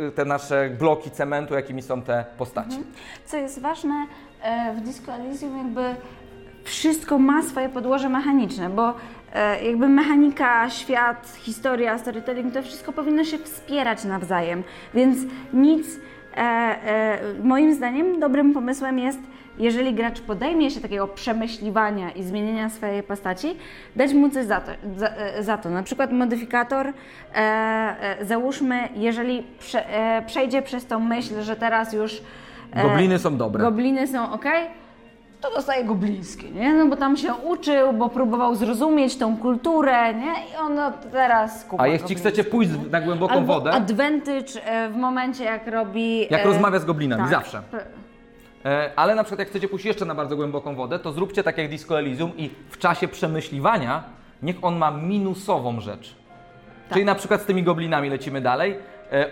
e, te nasze bloki cementu, jakimi są te postaci. Co jest ważne, e, w Disco Elysium jakby wszystko ma swoje podłoże mechaniczne, bo jakby mechanika, świat, historia, storytelling, to wszystko powinno się wspierać nawzajem, więc nic, moim zdaniem dobrym pomysłem jest, jeżeli gracz podejmie się takiego przemyśliwania i zmienienia swojej postaci, dać mu coś za to. Za, e, za to. Na przykład modyfikator, e, e, załóżmy, jeżeli prze, e, przejdzie przez tą myśl, że teraz już e, Gobliny są dobre. Gobliny są ok, to dostaje goblińskie, nie? No bo tam się uczył, bo próbował zrozumieć tą kulturę, nie? I ono teraz kupa A jeśli chcecie pójść na głęboką Albo wodę, advantage w momencie, jak robi... Jak e, rozmawia z goblinami, tak. zawsze. E, Ale na przykład jak chcecie pójść jeszcze na bardzo głęboką wodę, to zróbcie tak jak Disco Elysium i w czasie przemyśliwania niech on ma minusową rzecz. Czyli na przykład z tymi goblinami lecimy dalej. E,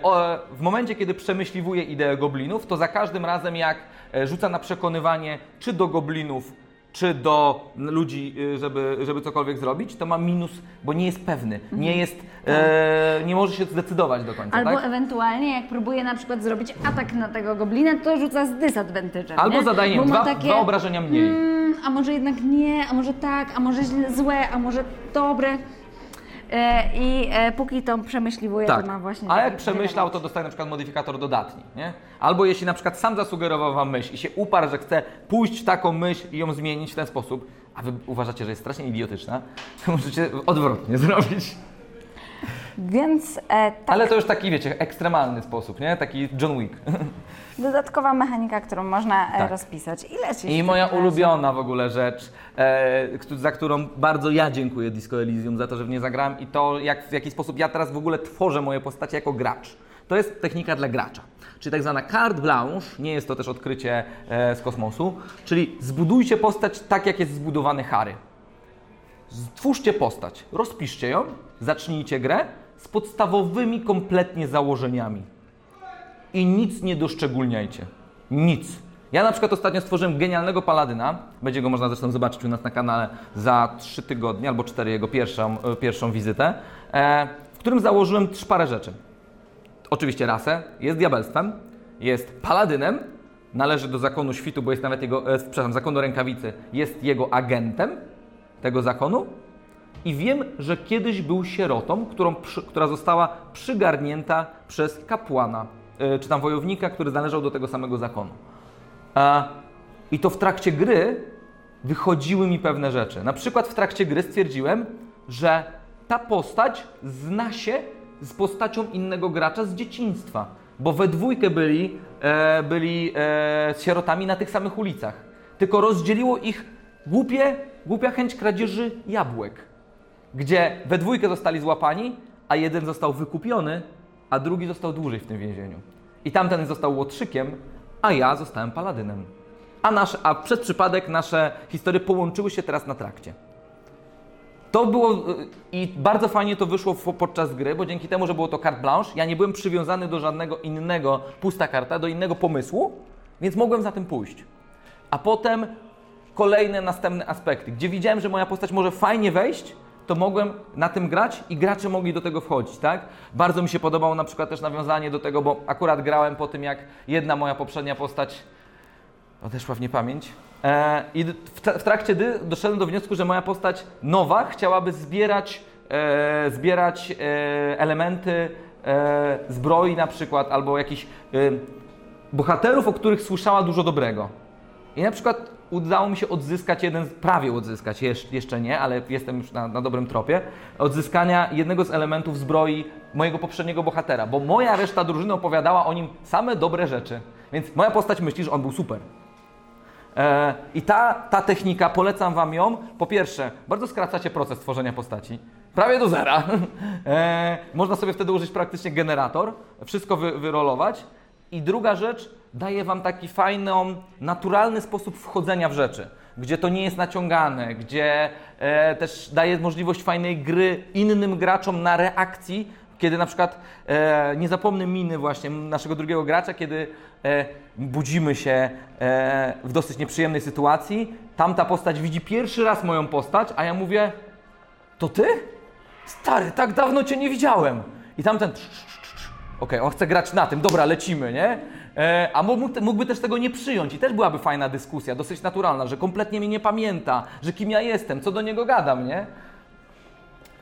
w momencie, kiedy przemyśliwuje ideę goblinów, to za każdym razem jak e, rzuca na przekonywanie czy do goblinów, czy do ludzi, y, żeby, żeby cokolwiek zrobić, to ma minus, bo nie jest pewny, nie jest, e, nie może się zdecydować do końca, Albo tak? ewentualnie, jak próbuje na przykład zrobić atak na tego goblina, to rzuca z disadvantage'em, Albo nie? zadaje dwa, takie, dwa obrażenia mniej. Mm, a może jednak nie, a może tak, a może źle, złe, a może dobre. E, I e, póki to przemyśliwuje, Tak, to ma właśnie... a jak przemyślał, to dostaje na przykład modyfikator dodatni, nie? Albo jeśli na przykład sam zasugerował Wam myśl i się uparł, że chce pójść w taką myśl i ją zmienić w ten sposób, a Wy uważacie, że jest strasznie idiotyczna, to możecie odwrotnie zrobić. Więc e, tak, Ale to już taki, wiecie, ekstremalny sposób, nie? Taki John Wick. dodatkowa mechanika, którą można e, Tak. rozpisać. Ile ci I się moja ulubiona w ogóle rzecz, e, za którą bardzo ja dziękuję Disco Elysium, za to, że w nie zagrałem i to, jak, w jaki sposób ja teraz w ogóle tworzę moje postacie jako gracz. To jest technika dla gracza. Czyli tak zwana carte blanche, nie jest to też odkrycie e, z kosmosu, czyli zbudujcie postać tak, jak jest zbudowany Harry. Stwórzcie postać, rozpiszcie ją, zacznijcie grę z podstawowymi kompletnie założeniami i nic nie doszczególniajcie. Nic. Ja na przykład ostatnio stworzyłem genialnego paladyna, będzie go można zresztą zobaczyć u nas na kanale za 3 tygodnie albo 4 jego pierwszą, e, pierwszą wizytę, e, w którym założyłem parę rzeczy. Oczywiście rasę, jest diabelstwem, jest paladynem, należy do zakonu świtu, bo jest nawet jego, e, przepraszam, zakonu rękawicy, jest jego agentem tego zakonu i wiem, że kiedyś był sierotą, którą, która została przygarnięta przez kapłana, czy tam wojownika, który należał do tego samego zakonu. I to w trakcie gry wychodziły mi pewne rzeczy. Na przykład w trakcie gry stwierdziłem, że ta postać zna się z postacią innego gracza z dzieciństwa, bo we dwójkę byli, e, byli e, sierotami na tych samych ulicach. Tylko rozdzieliło ich głupie, głupia chęć kradzieży jabłek gdzie we dwójkę zostali złapani, a jeden został wykupiony, a drugi został dłużej w tym więzieniu. I tamten został łotrzykiem, a ja zostałem paladynem. A, nasz, a przez przypadek nasze historie połączyły się teraz na trakcie. To było y, i bardzo fajnie to wyszło podczas gry, bo dzięki temu, że było to carte blanche, ja nie byłem przywiązany do żadnego innego, pusta karta, do innego pomysłu, więc mogłem za tym pójść. A potem kolejne następne aspekty, gdzie widziałem, że moja postać może fajnie wejść, to mogłem na tym grać i gracze mogli do tego wchodzić, tak? Bardzo mi się podobało na przykład też nawiązanie do tego, bo akurat grałem po tym, jak jedna moja poprzednia postać odeszła w niepamięć. E, I w trakcie gdy doszedłem do wniosku, że moja postać nowa chciałaby zbierać, e, zbierać e, elementy e, zbroi na przykład, albo jakichś e, bohaterów, o których słyszała dużo dobrego. I na przykład udało mi się odzyskać jeden, prawie odzyskać, jesz- jeszcze nie, ale jestem już na, na dobrym tropie, odzyskania jednego z elementów zbroi mojego poprzedniego bohatera, bo moja reszta drużyny opowiadała o nim same dobre rzeczy. Więc moja postać myśli, że on był super. E, I ta, ta technika, polecam Wam ją. Po pierwsze, bardzo skracacie proces tworzenia postaci. Prawie do zera. E, można sobie wtedy użyć praktycznie generator, wszystko wy, wyrolować. I druga rzecz, daje Wam taki fajny, naturalny sposób wchodzenia w rzeczy, gdzie to nie jest naciągane, gdzie e, też daje możliwość fajnej gry innym graczom na reakcji, kiedy na przykład, e, nie zapomnę miny właśnie naszego drugiego gracza, kiedy e, budzimy się e, w dosyć nieprzyjemnej sytuacji, tamta postać widzi pierwszy raz moją postać, a ja mówię, to ty? Stary, tak dawno cię nie widziałem. I tamten, trz, okej, on chce grać na tym, dobra, lecimy, nie? E, a mógł, mógłby też tego nie przyjąć i też byłaby fajna dyskusja, dosyć naturalna, że kompletnie mnie nie pamięta, że kim ja jestem, co do niego gadam, nie?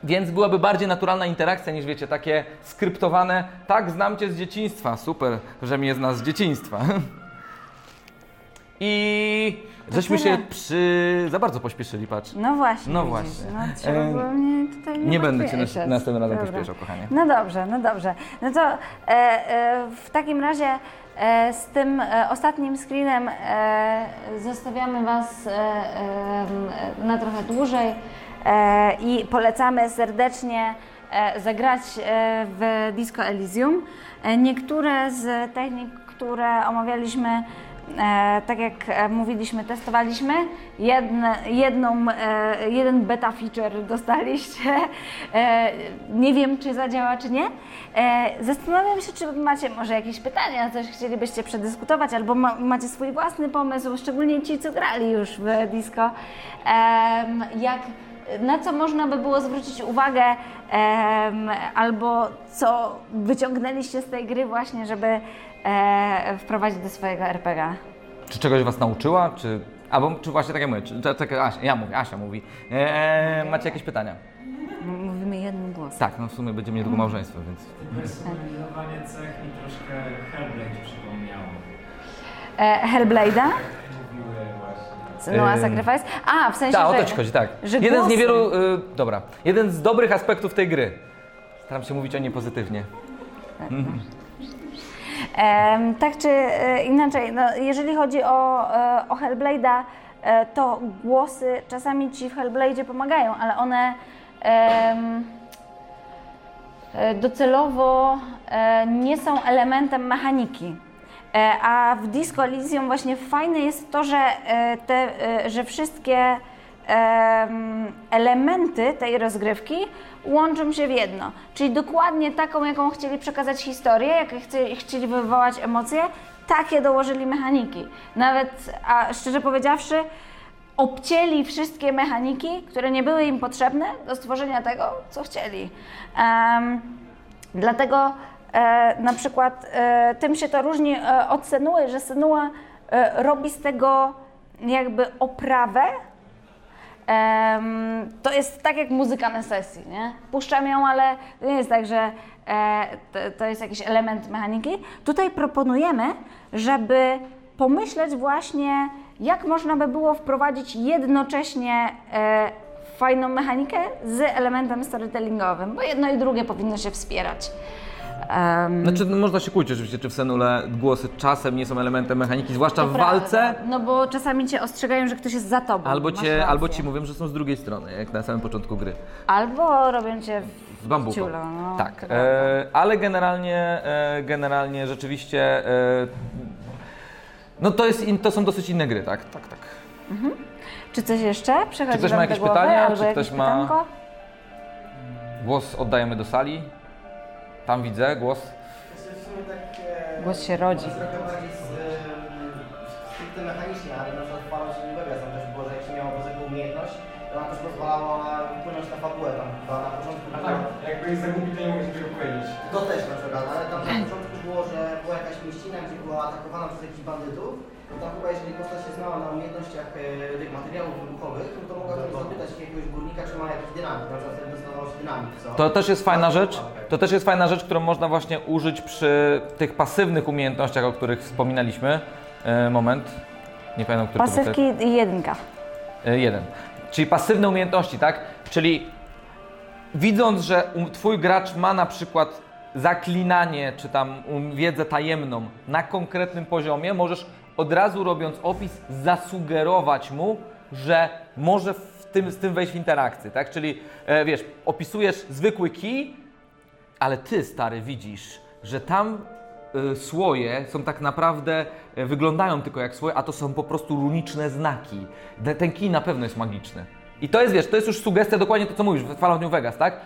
Więc byłaby bardziej naturalna interakcja niż wiecie, takie skryptowane, tak, znam cię z dzieciństwa, super, że mnie zna z dzieciństwa. I żeśmy tyle. się przy... za bardzo pośpieszyli, patrz. No właśnie. No widzisz, właśnie. No, trzeba E, było mnie tutaj Nie będę cię nas- następnym razem Dobra. pośpieszał, kochanie. No dobrze, no dobrze. No to e, e, w takim razie e, z tym e, ostatnim screenem zostawiamy Was na trochę dłużej i polecamy serdecznie zagrać w Disco Elysium. Niektóre z technik, które omawialiśmy tak jak e, mówiliśmy, testowaliśmy. Jedne, jedną, e, jeden beta feature dostaliście. E, nie wiem, czy zadziała, czy nie. E, zastanawiam się, czy macie może jakieś pytania, coś chcielibyście przedyskutować, albo ma, macie swój własny pomysł, szczególnie ci, co grali już w disco. Jak na co można by było zwrócić uwagę, albo co wyciągnęliście z tej gry właśnie, żeby e, wprowadzić do swojego RPG. Czy czegoś was nauczyła, czy... Albo czy właśnie tak jak mówię, czy, tak, Asia, ja mówię, Asia mówi. Eee, macie jakieś pytania? Mówimy jednym głosem. Tak, no w sumie będzie niedługo małżeństwo, więc... Personalizowanie cech mi troszkę Hellblade przypomniało. E, Hellblade'a? Mówiły właśnie. Senua Em, Sacrifice? A, w sensie, Tak, o że, to ci chodzi, tak. że Jeden z głosy. niewielu... Y, dobra. Jeden z dobrych aspektów tej gry. Staram się mówić o niej pozytywnie. Tak czy e, inaczej, no, jeżeli chodzi o, e, o Hellblade'a, e, to głosy czasami ci w Hellblade'zie pomagają, ale one docelowo nie są elementem mechaniki. A w Disco Elysium właśnie fajne jest to, że, te, że wszystkie elementy tej rozgrywki łączą się w jedno. Czyli dokładnie taką, jaką chcieli przekazać historię, jakie chcieli wywołać emocje, takie dołożyli mechaniki. Nawet, a szczerze powiedziawszy, obcięli wszystkie mechaniki, które nie były im potrzebne do stworzenia tego, co chcieli. Em, dlatego e, na przykład e, tym się to różni e, od Senua, że Senua e, robi z tego jakby oprawę, Em, to jest tak jak muzyka na sesji, nie? Puszczam ją, ale to nie jest tak, że e, to, to jest jakiś element mechaniki. Tutaj proponujemy, żeby pomyśleć właśnie, jak można by było wprowadzić jednocześnie e, fajną mechanikę z elementem storytellingowym, bo jedno i drugie powinno się wspierać. Em, Znaczy, no, można się kłócić oczywiście, czy w Senule głosy czasem nie są elementem mechaniki, zwłaszcza w walce, No bo czasami cię ostrzegają, że ktoś jest za tobą. albo, cię, albo ci mówią, że są z drugiej strony, jak na samym początku gry. Albo robią cię Z bambuką. ciulą, no, tak, e, ale generalnie, e, generalnie rzeczywiście, e, no to, jest in, to są dosyć inne gry, tak? Tak, tak. Czy coś jeszcze? Przechodzi Czy ktoś ma jakieś głowy, pytania? Czy ktoś ma- pytanko? Głos oddajemy do sali. Tam widzę głos. W sumie tak e, Głos się rodzi. trochę bardziej z, e, stricte mechanicznie, ale na przykład w Falloutie New Vegas tam też było, że jak się miało poza umiejętność, to Ona też pozwalała wpłynąć na fabułę tam chyba na początku. A tak, jakby jest zagubi, to nie mogę tego powiedzieć. To też na przykład, ale tam na początku było, że była jakaś mieścina, gdzie była atakowana przez jakichś bandytów. No tam chyba jeżeli postać się znała na umiejętnościach e, tych materiałów wybuchowych, no to mogła zapytać jakiegoś górnika, czy ma jakiś dynamit. Na przykład wtedy dostawało się dynamit, co? To też jest fajna rzecz. To też jest fajna rzecz, którą można właśnie użyć przy tych pasywnych umiejętnościach, o których wspominaliśmy. E, moment. Nie pamiętam, który to był Pasywki i jedynka. E, Jeden. Czyli pasywne umiejętności, tak? Czyli widząc, że twój gracz ma na przykład zaklinanie, czy tam um, wiedzę tajemną na konkretnym poziomie, możesz od razu robiąc opis zasugerować mu, że może w tym, z tym wejść w interakcję, tak? Czyli e, wiesz, opisujesz zwykły kij, ale ty, stary, widzisz, że tam y, słoje są tak naprawdę, y, wyglądają tylko jak słoje, a to są po prostu runiczne znaki. Ten kij na pewno jest magiczny. I to jest, wiesz, to jest już sugestia, dokładnie to, co mówisz, w Fallout New Vegas, tak?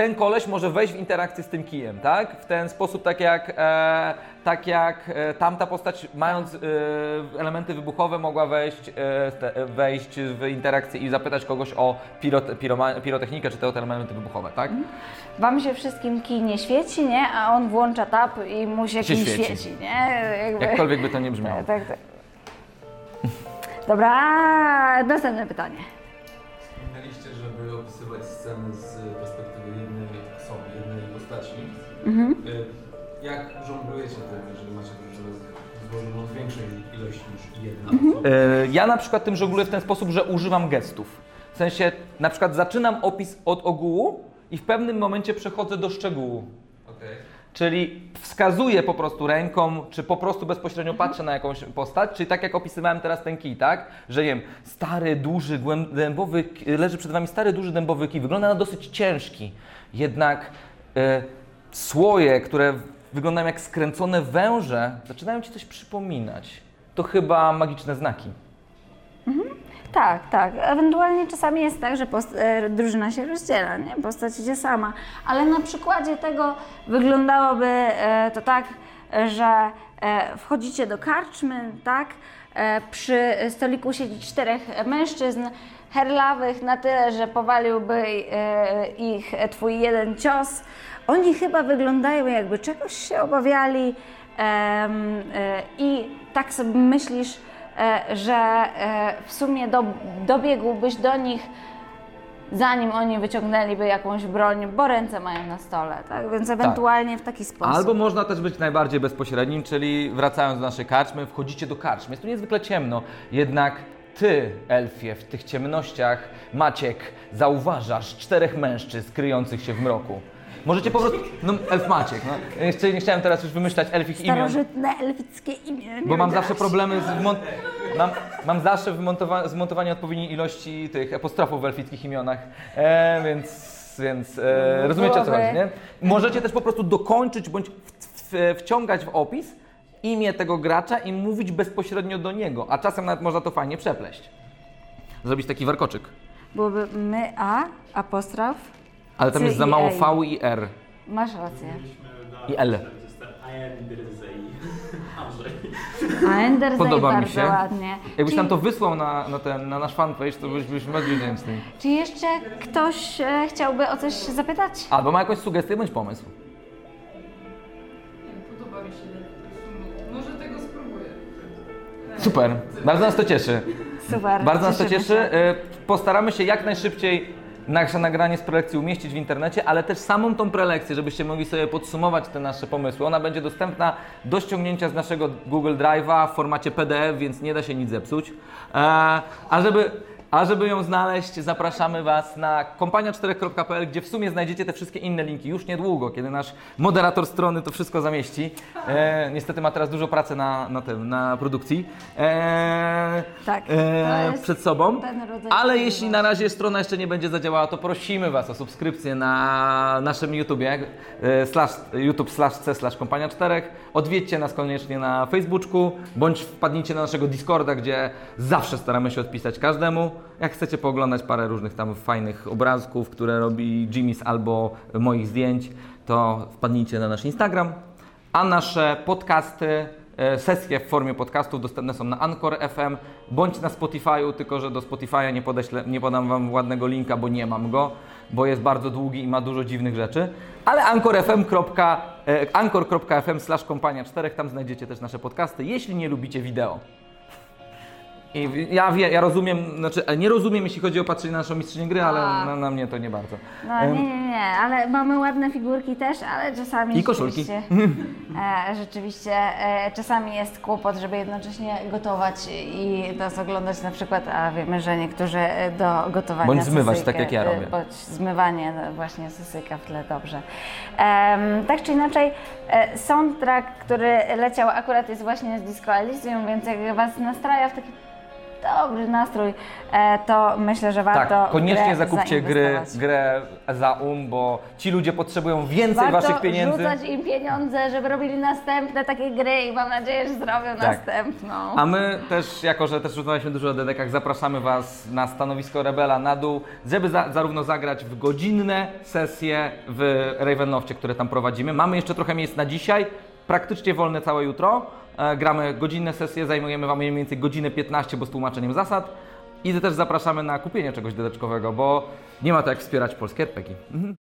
Ten koleś może wejść w interakcję z tym kijem, tak? W ten sposób, tak jak, e, tak jak e, tamta postać, mając e, elementy wybuchowe, mogła wejść, e, te, wejść w interakcję i zapytać kogoś o pirot, piroma, pirotechnikę, czy te elementy wybuchowe, tak? Wam się wszystkim kij nie świeci, nie? A on włącza tab i mu się, Się kij świeci. świeci. nie? Jakby... Jakkolwiek by to nie brzmiało. Tak, tak. Dobra, następne pytanie. Wspominaliście, żeby opisywać sceny z postaci. Y, Jak żonglujecie tym, jeżeli macie drużynę złożoną z większej ilości niż jedna osoba? E, Ja na przykład tym żongluję w ten sposób, że używam gestów. W sensie, na przykład zaczynam opis od ogółu i w pewnym momencie przechodzę do szczegółu. Okej. Czyli wskazuję po prostu ręką, czy po prostu bezpośrednio patrzę na jakąś postać, czyli tak jak opisywałem teraz ten kij, tak? Że wiem, stary, duży, dębowy, leży przed wami stary, duży dębowy kij, wygląda na dosyć ciężki, jednak e, słoje, które wyglądają jak skręcone węże, zaczynają ci coś przypominać. To chyba magiczne znaki. Tak, tak. Ewentualnie czasami jest tak, że post- e, drużyna się rozdziela, nie? Postać idzie sama. Ale na przykładzie tego wyglądałoby e, to tak, że e, wchodzicie do karczmy, tak? Przy stoliku siedzi czterech mężczyzn herlawych na tyle, że powaliłby ich twój jeden cios. Oni chyba wyglądają jakby czegoś się obawiali e, i tak sobie myślisz, e, że e, w sumie do, dobiegłbyś do nich, zanim oni wyciągnęliby jakąś broń, bo ręce mają na stole, tak? Więc ewentualnie w taki sposób. Albo można też być najbardziej bezpośrednim, czyli wracając do naszej karczmy, wchodzicie do karczmy. Jest tu niezwykle ciemno, jednak ty, Elfie, w tych ciemnościach, Maciek, zauważasz czterech mężczyzn kryjących się w mroku. Możecie po prostu... No, Elf Maciek, no. Jeszcze nie chciałem teraz już wymyślać elfich imion. Starożytne elfickie imię. Bo nie mam zawsze problemy z mam, mam zawsze wymontowa- zmontowanie odpowiedniej ilości tych apostrofów w elfickich imionach, e, więc, więc e, rozumiecie o co Byłoby- chodzi, nie? Możecie też po prostu dokończyć bądź w, w, wciągać w opis imię tego gracza i mówić bezpośrednio do niego, a czasem nawet można to fajnie przepleść. Zrobić taki warkoczyk. Byłoby my, a, apostrof, Ale tam C jest za mało A. V i R. masz rację. I L. A Ender Podoba mi się. ładnie. Jakbyś Czy- nam to wysłał na, na, ten, na nasz fanpage, to byśmy bardziej wdzięczni. Czy jeszcze ktoś e, chciałby o coś zapytać? Albo ma jakąś sugestię bądź pomysł. Podoba mi się. Może tego spróbuję. Super, bardzo nas to cieszy. Super. Bardzo nas to cieszymy cieszy. się. Y, Postaramy się jak najszybciej nasze nagranie z prelekcji umieścić w internecie, ale też samą tą prelekcję, żebyście mogli sobie podsumować te nasze pomysły. Ona będzie dostępna do ściągnięcia z naszego Google Drive'a w formacie PDF, więc nie da się nic zepsuć. E, a żeby a żeby ją znaleźć, zapraszamy Was na kompania4.pl, gdzie w sumie znajdziecie te wszystkie inne linki już niedługo, kiedy nasz moderator strony to wszystko zamieści. E, niestety ma teraz dużo pracy na, na tym, na produkcji. E, Tak, e, przed sobą. Ale jeśli na razie strona jeszcze nie będzie zadziałała, to prosimy Was o subskrypcję na naszym YouTubie, e, slash, YouTube slash C slash Kompania 4. Odwiedźcie nas koniecznie na Facebooku, bądź wpadnijcie na naszego Discorda, gdzie zawsze staramy się odpisać każdemu. Jak chcecie pooglądać parę różnych tam fajnych obrazków, które robi Jimmy's albo moich zdjęć, to wpadnijcie na nasz Instagram. A nasze podcasty e, sesje w formie podcastów dostępne są na Anchor FM bądź na Spotify'u, tylko że do Spotify'a nie, podeślę, nie podam Wam ładnego linka, bo nie mam go, bo jest bardzo długi i ma dużo dziwnych rzeczy. Ale anchor.fm e, slash kompania 4, tam znajdziecie też nasze podcasty, jeśli nie lubicie wideo. I ja, wie, ja rozumiem, znaczy e, nie rozumiem jeśli chodzi o patrzenie na naszą mistrzynię gry, ale A. na, na mnie to nie bardzo. No nie, nie, nie, ale mamy ładne figurki też, ale czasami I koszulki. rzeczywiście, e, rzeczywiście e, czasami jest kłopot, żeby jednocześnie gotować i nas oglądać na przykład, a wiemy, że niektórzy e, do gotowania Bądź zmywać, tak jak ja e, robię. Bądź zmywanie no, właśnie sysyka w tle, dobrze. Em, tak czy inaczej, e, soundtrack, który leciał akurat jest właśnie z Disco Elysium, więc jak Was nastraja w taki dobry nastrój, e, to myślę, że warto Tak, koniecznie zakupcie gry, grę za um, bo ci ludzie potrzebują więcej Warto waszych pieniędzy. rzucać im pieniądze, żeby robili następne takie gry i mam nadzieję, że zrobią Tak. następną. A my też, jako że też rozmawialiśmy dużo o dedekach, zapraszamy Was na stanowisko Rebela na dół, żeby za, zarówno zagrać w godzinne sesje w Ravenloftie, które tam prowadzimy. Mamy jeszcze trochę miejsc na dzisiaj, praktycznie wolne całe jutro. E, gramy godzinne sesje, zajmujemy Wam mniej więcej godzinę 15, bo z tłumaczeniem zasad. I też zapraszamy na kupienie czegoś dedeczkowego, bo nie ma to jak wspierać polskie RPG. Mhm.